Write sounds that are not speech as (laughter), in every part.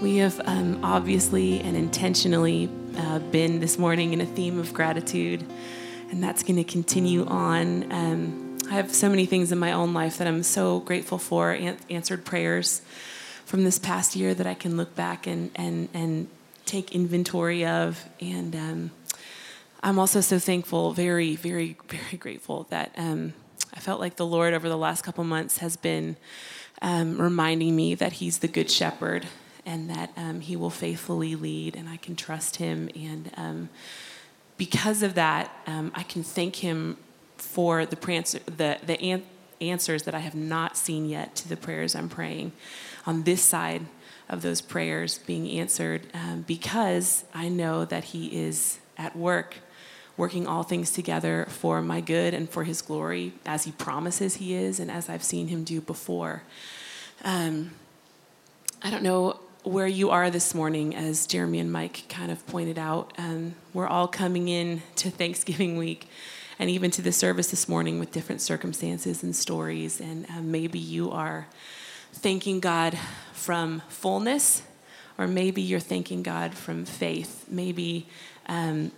We have um, obviously and intentionally uh, been this morning in a theme of gratitude, and that's going to continue on. Um, I have so many things in my own life that I'm so grateful for an- answered prayers from this past year that I can look back and, and, and take inventory of. And um, I'm also so thankful, very, very, very grateful that um, I felt like the Lord over the last couple months has been um, reminding me that He's the Good Shepherd and that um, He will faithfully lead, and I can trust Him. And um, because of that, um, I can thank Him for the, the, the an- answers that I have not seen yet to the prayers I'm praying on this side of those prayers being answered um, because I know that He is at work, working all things together for my good and for His glory, as He promises He is, and as I've seen Him do before. Um, I don't know where you are this morning, as Jeremy and Mike kind of pointed out. Um, we're all coming in to Thanksgiving week and even to the service this morning with different circumstances and stories. And um, maybe you are thanking God from fullness, or maybe you're thanking God from faith. Maybe um,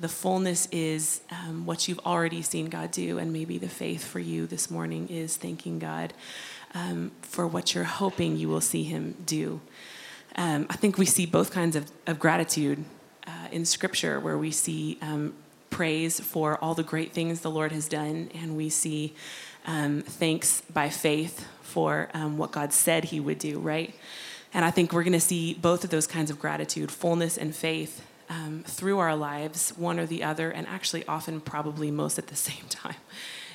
the fullness is um, what you've already seen God do, and maybe the faith for you this morning is thanking God um, for what you're hoping you will see Him do. Um, I think we see both kinds of, of gratitude uh, in Scripture, where we see um, praise for all the great things the Lord has done, and we see um, thanks by faith for um, what God said He would do, right? And I think we're going to see both of those kinds of gratitude, fullness and faith, um, through our lives, one or the other, and actually often probably most at the (laughs) same time,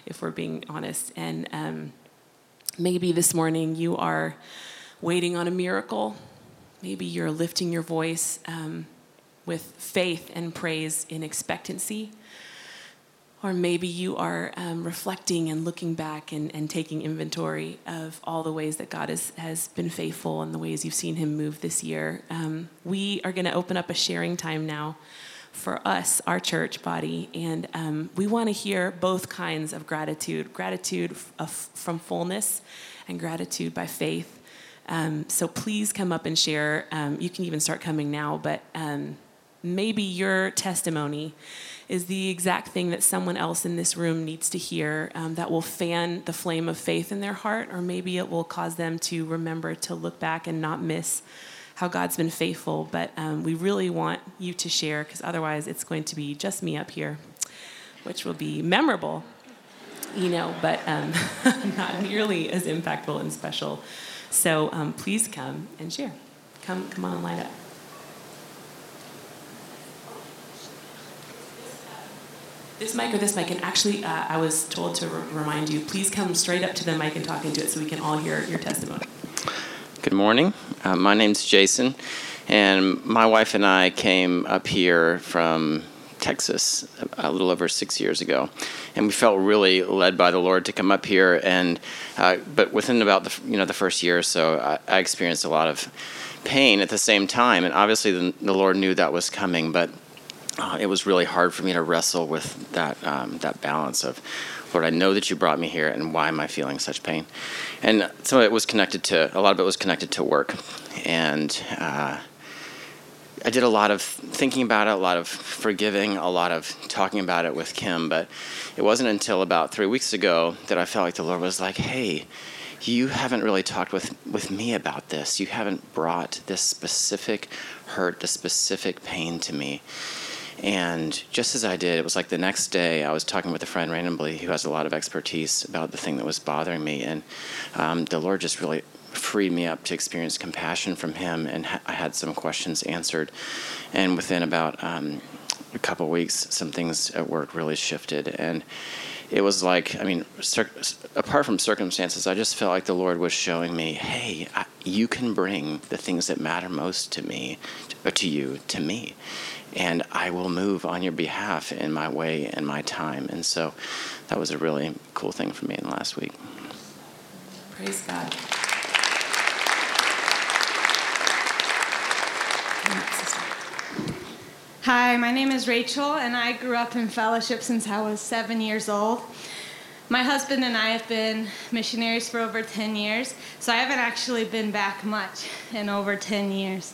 if we're being honest. And um, maybe this morning you are waiting on a miracle. Maybe you're lifting your voice um, with faith and praise in expectancy. Or maybe you are um, reflecting and looking back and, and taking inventory of all the ways that God has, has been faithful and the ways you've seen Him move this year. Um, we are going to open up a sharing time now for us, our church body, and um, we want to hear both kinds of gratitude gratitude of, from fullness and gratitude by faith. Um, so please come up and share. Um, you can even start coming now, but um, maybe your testimony is the exact thing that someone else in this room needs to hear um, that will fan the flame of faith in their heart, or maybe it will cause them to remember to look back and not miss how God's been faithful. But um, we really want you to share because otherwise it's going to be just me up here, which will be memorable, you know, but um, (laughs) not nearly as impactful and special. So um, please come and share. Come, come on, line up. this mic or this mic, and actually, uh, I was told to re- remind you, please come straight up to the mic and talk into it so we can all hear your testimony. Good morning. Uh, my name's Jason, and my wife and I came up here from Texas a little over six years ago, and we felt really led by the Lord to come up here. And uh, but within about the you know the first year or so, I, I experienced a lot of pain at the same time, and obviously the, the Lord knew that was coming, but uh, it was really hard for me to wrestle with that um, that balance of, Lord, I know that you brought me here, and why am I feeling such pain? And some of it was connected to a lot of it was connected to work, and uh, I did a lot of thinking about it, a lot of forgiving, a lot of talking about it with Kim. But it wasn't until about three weeks ago that I felt like the Lord was like, "Hey." You haven't really talked with, with me about this. You haven't brought this specific hurt, this specific pain to me. And just as I did, it was like the next day I was talking with a friend randomly who has a lot of expertise about the thing that was bothering me. And um, the Lord just really freed me up to experience compassion from Him. And ha- I had some questions answered. And within about um, a couple weeks, some things at work really shifted. And it was like, I mean, cir- apart from circumstances, I just felt like the Lord was showing me, hey, I, you can bring the things that matter most to me, to, to you, to me and I will move on your behalf in my way and my time. And so that was a really cool thing for me in the last week. Praise God. Hi, my name is Rachel, and I grew up in fellowship since I was seven years old. my husband and I have been missionaries for over 10 years, so I haven't actually been back much in over 10 years.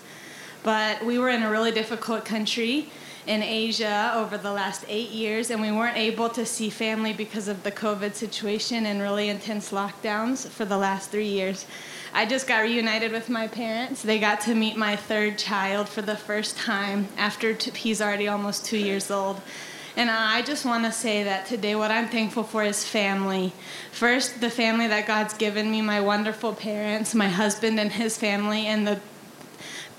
But we were in a really difficult country in Asia over the last eight years, and we weren't able to see family because of the COVID situation and really intense lockdowns for the last three years. I just got reunited with my parents. They got to meet my third child for the first time after t- he's already almost two years old. And I just want to say that today, what I'm thankful for is family. First, the family that God's given me, my wonderful parents, my husband and his family, and the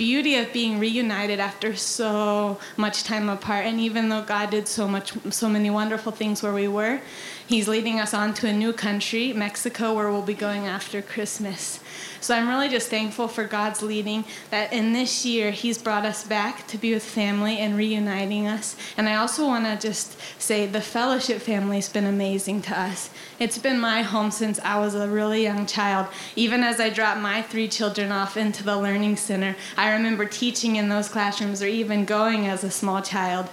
beauty of being reunited after so much time apart. And even though God did so much, so many wonderful things where we were, He's leading us on to a new country, Mexico, where we'll be going after Christmas. So I'm really just thankful for God's leading that in this year He's brought us back to be with family and reuniting us. And I also want to just say the fellowship family has been amazing to us. It's been my home since I was a really young child. Even as I dropped my three children off into the Learning Center, I remember teaching in those classrooms or even going as a small child.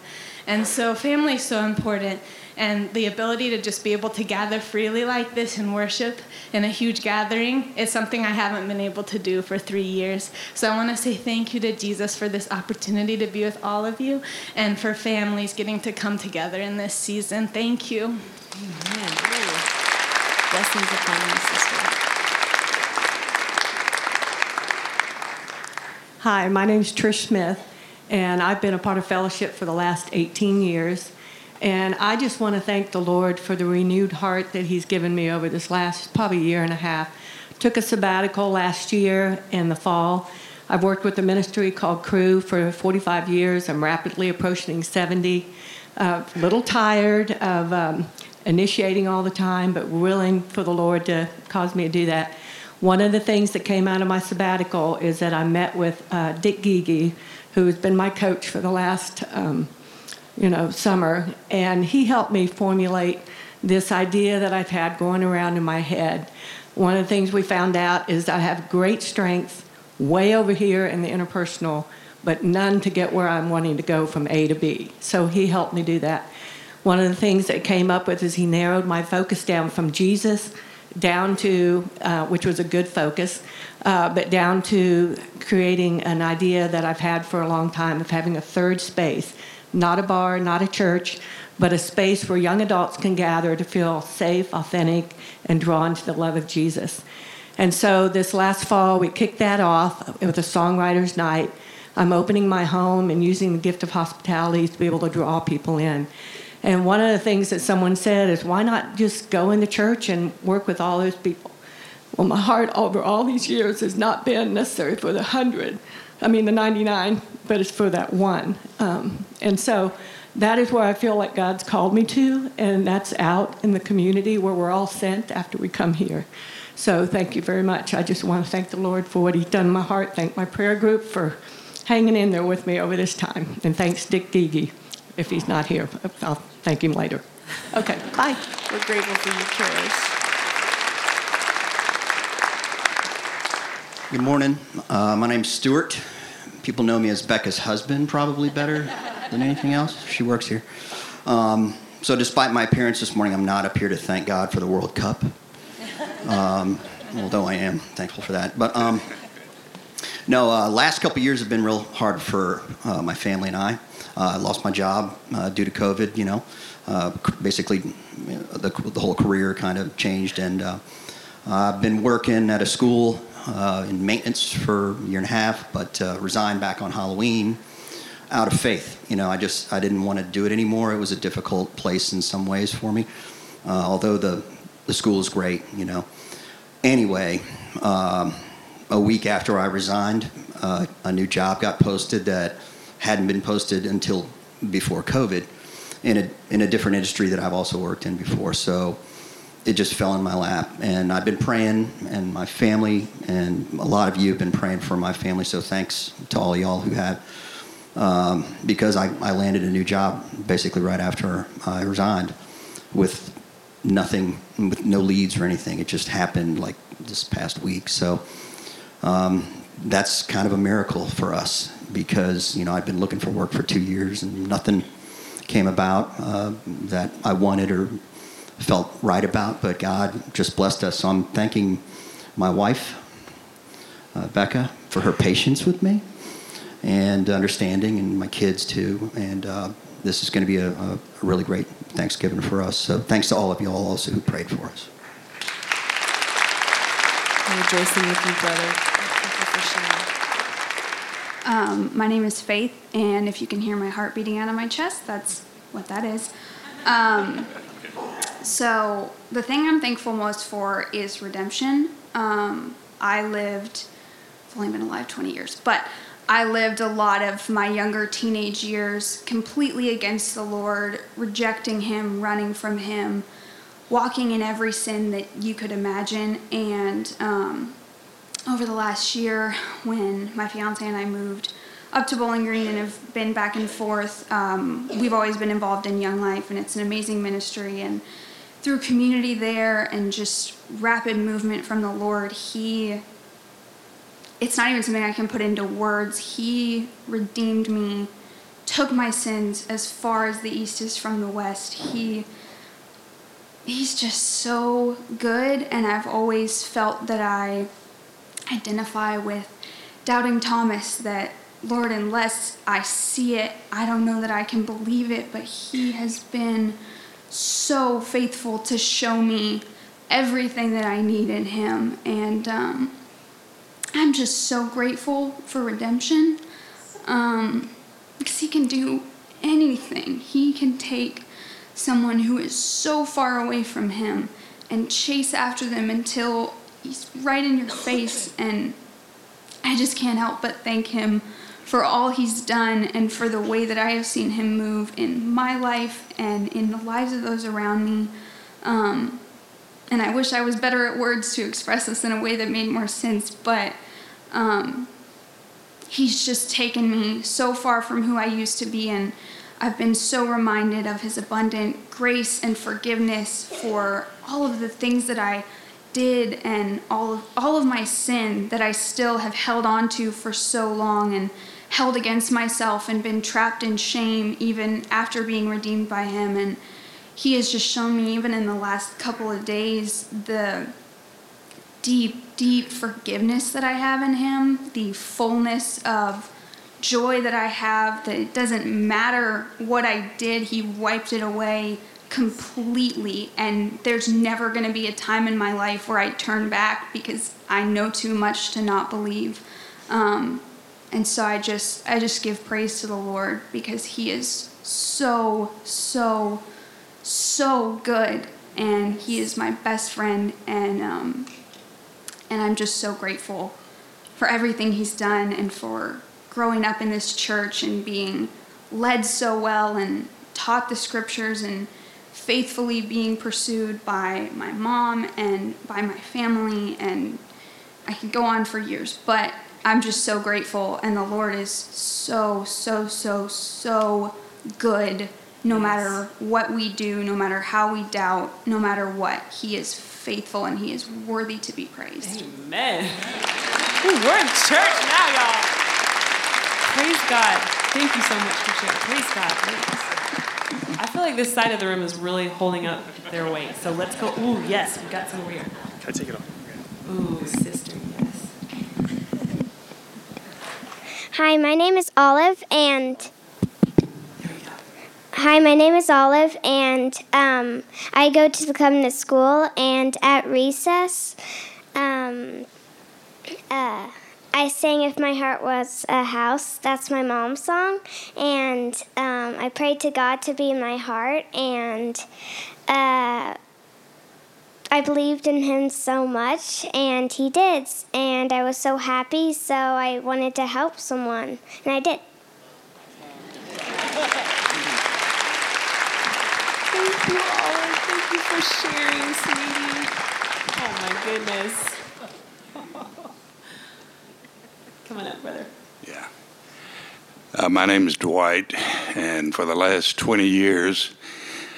And so family is so important and the ability to just be able to gather freely like this and worship in a huge gathering is something I haven't been able to do for three years. So I want to say thank you to Jesus for this opportunity to be with all of you and for families getting to come together in this season. Thank you. Amen. Blessings upon you, sister. Hi, my name is Trish Smith, and I've been a part of fellowship for the last 18 years. And I just want to thank the Lord for the renewed heart that He's given me over this last probably year and a half. Took a sabbatical last year in the fall. I've worked with a ministry called Cru for 45 years. I'm rapidly approaching 70. A uh, little tired of um, initiating all the time, but willing for the Lord to cause me to do that. One of the things that came out of my sabbatical is that I met with uh, Dick Gigi, who has been my coach for the last um, you know, summer, and he helped me formulate this idea that I've had going around in my head. One of the things we found out is I have great strength way over here in the interpersonal, but none to get where I'm wanting to go from A to B. So he helped me do that. One of the things that came up with is he narrowed my focus down from Jesus down to, uh, which was a good focus, uh, but down to creating an idea that I've had for a long time of having a third space not a bar, not a church, but a space where young adults can gather to feel safe, authentic, and drawn to the love of Jesus. And so this last fall, we kicked that off with a songwriter's night. I'm opening my home and using the gift of hospitality to be able to draw people in. And one of the things that someone said is, why not just go in the church and work with all those people? Well, my heart over all these years has not been necessary for the hundred, I mean, the 99, but it's for that one. Um, and so that is where I feel like God's called me to, and that's out in the community where we're all sent after we come here. So thank you very much. I just want to thank the Lord for what He's done in my heart. Thank my prayer group for hanging in there with me over this time. And thanks Dick Gigi. If he's not here, I'll thank him later. Okay, bye. We're grateful for your prayers. Good morning. Uh, my name's Stuart. People know me as Becca's husband, probably better than anything else. She works here. Um, so, despite my appearance this morning, I'm not up here to thank God for the World Cup. Um, although I am thankful for that. But um, no, uh, last couple years have been real hard for uh, my family and I. Uh, I lost my job uh, due to COVID. You know, uh, basically the, the, whole career kind of changed, and I've been working at a school in maintenance for a year and a half, but resigned back on Halloween out of faith. You know, I just I didn't want to do it anymore. It was a difficult place in some ways for me, although the the school is great. You know. Anyway, um, a week after I resigned, uh, a new job got posted that hadn't been posted until before COVID, in a in a different industry that I've also worked in before. So it just fell in my lap. And I've been praying, and my family, and a lot of you have been praying for my family. So thanks to all y'all who have, um, because I, I landed a new job basically right after I resigned with nothing, with no leads or anything. It just happened like this past week. So um, that's kind of a miracle for us because you know I've been looking for work for two years and nothing came about uh, that I wanted or felt right about, but God just blessed us. So I'm thanking my wife, uh, Becca, for her patience with me and understanding, and my kids too. And uh, this is going to be a, a, really great Thanksgiving for us. So thanks to all of you all also who prayed for us. Rejoicing with you, brother. Um, my name is Faith, and if you can hear my heart beating out of my chest, that's what that is. Um, so, the thing I'm thankful most for is redemption. Um, I lived, I've only been alive 20 years, but I lived a lot of my younger teenage years completely against the Lord, rejecting Him, running from Him, walking in every sin that you could imagine. And um, over the last year, when my fiance and I moved up to Bowling Green and have been back and forth, um, we've always been involved in Young Life, and it's an amazing ministry. And through community there and just rapid movement from the Lord, He it's not even something I can put into words. He redeemed me, took my sins as far as the east is from the west. He he's just so good and I've always felt that I identify with doubting Thomas that Lord unless I see it, I don't know that I can believe it, but he has been so faithful to show me everything that I need in him and um, I'm just so grateful for redemption um, because he can do anything. He can take someone who is so far away from him and chase after them until he's right in your face. And I just can't help but thank him for all he's done and for the way that I have seen him move in my life and in the lives of those around me. Um, and I wish I was better at words to express this in a way that made more sense, but um, he's just taken me so far from who I used to be, and I've been so reminded of his abundant grace and forgiveness for all of the things that I did and all of all of my sin that I still have held on to for so long and held against myself and been trapped in shame even after being redeemed by him. And he has just shown me even in the last couple of days the deep, deep forgiveness that I have in Him, the fullness of joy that I have, that it doesn't matter what I did, He wiped it away completely. And there's never going to be a time in my life where I turn back because I know too much to not believe. Um, and so I just I just give praise to the Lord because He is so so so good and He is my best friend and um, and I'm just so grateful for everything he's done and for growing up in this church and being led so well and taught the scriptures and faithfully being pursued by my mom and by my family and I could go on for years, but I'm just so grateful and the Lord is so so so so good no matter what we do, no matter how we doubt, no matter what. He is faithful and he is worthy to be praised. Amen. Ooh, we're in church now, y'all. Praise God. Thank you so much for sharing. Praise God. Praise. I feel like this side of the room is really holding up their weight. So let's go. Ooh, yes, we've got some over here. Can I take it off? Ooh, sister, yes. Hi, my name is Olive, and Hi, my name is Olive, and um, I go to the Covenant School. And at recess, um, uh, I sang "If My Heart Was a House." That's my mom's song, and um, I prayed to God to be in my heart, and uh, I believed in Him so much, and He did, and I was so happy. So I wanted to help someone, and I did. Thank you, Olive. Thank you for sharing, sweetie. Oh my goodness. Come on up, brother. Yeah. Uh, my name is Dwight, and for the last 20 years,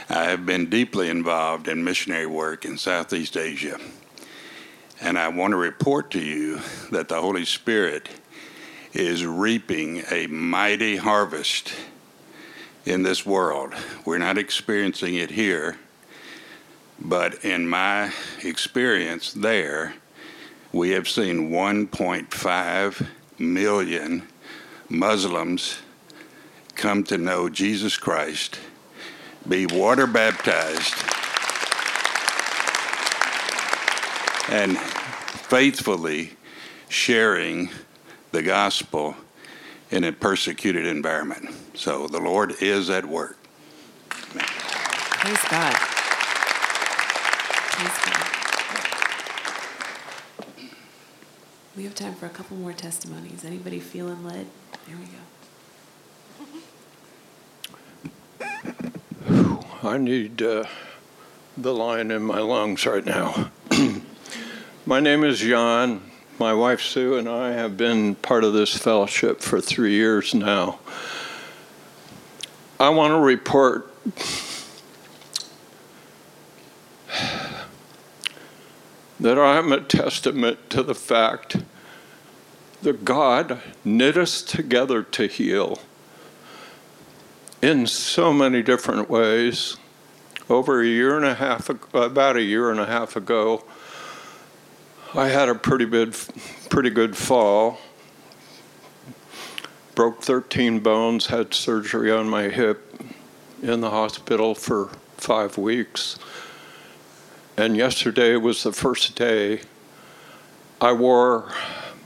I have been deeply involved in missionary work in Southeast Asia. And I want to report to you that the Holy Spirit is reaping a mighty harvest in this world. We're not experiencing it here, But in my experience there, we have seen 1.5 million Muslims come to know Jesus Christ, be water baptized, and faithfully sharing the gospel in a persecuted environment. So the Lord is at work. Praise God. Praise God. We have time for a couple more testimonies. Anybody feeling led? There we go. I need uh, the line in my lungs right now. (clears throat) my name is Jan. My wife Sue and I have been part of this fellowship for three years now. I want to report (sighs) that I am a testament to the fact that God knit us together to heal in so many different ways. Over a year and a half, about a year and a half ago, I had a pretty good, pretty good fall. Broke 13 bones, had surgery on my hip, in the hospital for five weeks. And yesterday was the first day I wore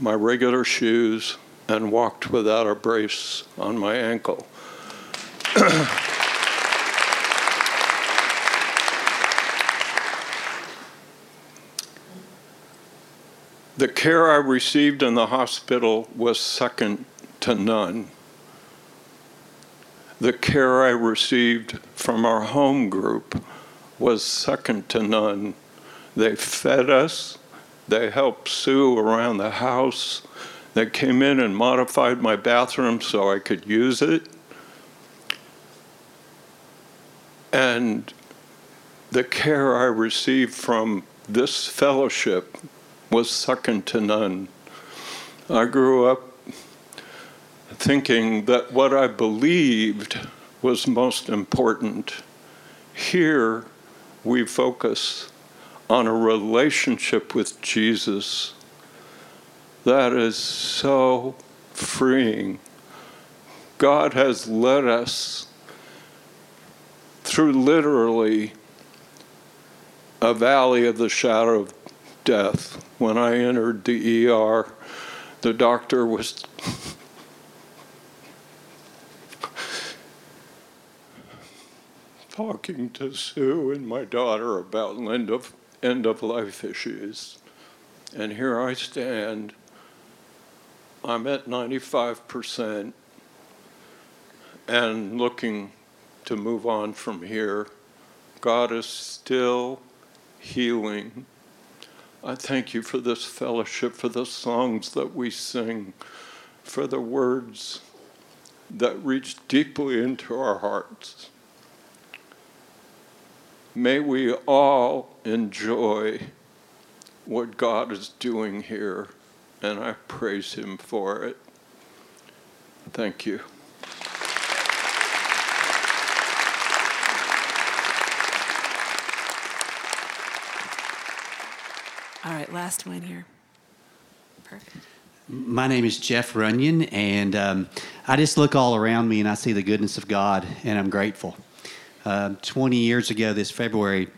my regular shoes and walked without a brace on my ankle. (clears throat) the care I received in the hospital was second to none. The care I received from our home group was second to none. They fed us, they helped Sue around the house, they came in and modified my bathroom so I could use it. And the care I received from this fellowship was second to none. I grew up thinking that what I believed was most important. Here, we focus on a relationship with Jesus that is so freeing. God has led us through literally a valley of the shadow of death. When I entered the ER, the doctor was (laughs) talking to Sue and my daughter about of, end of life issues. And here I stand. I'm at 95% and looking to move on from here. God is still healing. I thank you for this fellowship, for the songs that we sing, for the words that reach deeply into our hearts. May we all enjoy what God is doing here, and I praise Him for it. Thank you. All right, last one here. Perfect. My name is Jeff Runyon, and um, I just look all around me and I see the goodness of God, and I'm grateful. Uh, 20 years ago this February,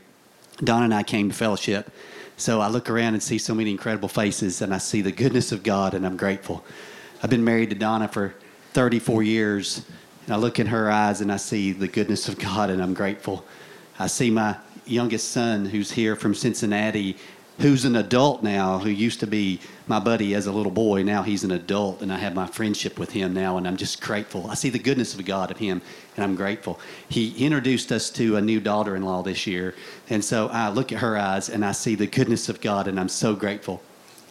Don and I came to fellowship. So I look around and see so many incredible faces, and I see the goodness of God, and I'm grateful. I've been married to Donna for 34 years, and I look in her eyes and I see the goodness of God, and I'm grateful. I see my youngest son who's here from Cincinnati, who's an adult now, who used to be my buddy as a little boy. Now he's an adult, and I have my friendship with him now, and I'm just grateful. I see the goodness of God of him, and I'm grateful. He introduced us to a new daughter in law this year, and so I look at her eyes and I see the goodness of God, and I'm so grateful.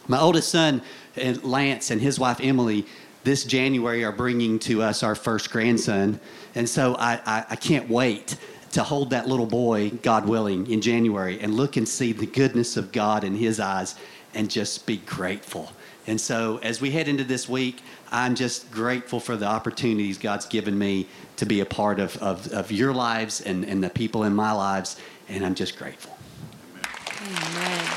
My oldest son, uh, Lance, and his wife, Emily, this January are bringing to us our first grandson, and so I, I, I can't wait to hold that little boy, God willing, in January and look and see the goodness of God in his eyes and just be grateful. And so, as we head into this week, I'm just grateful for the opportunities God's given me to be a part of, of, of your lives and, and the people in my lives. And I'm just grateful. Amen. Amen.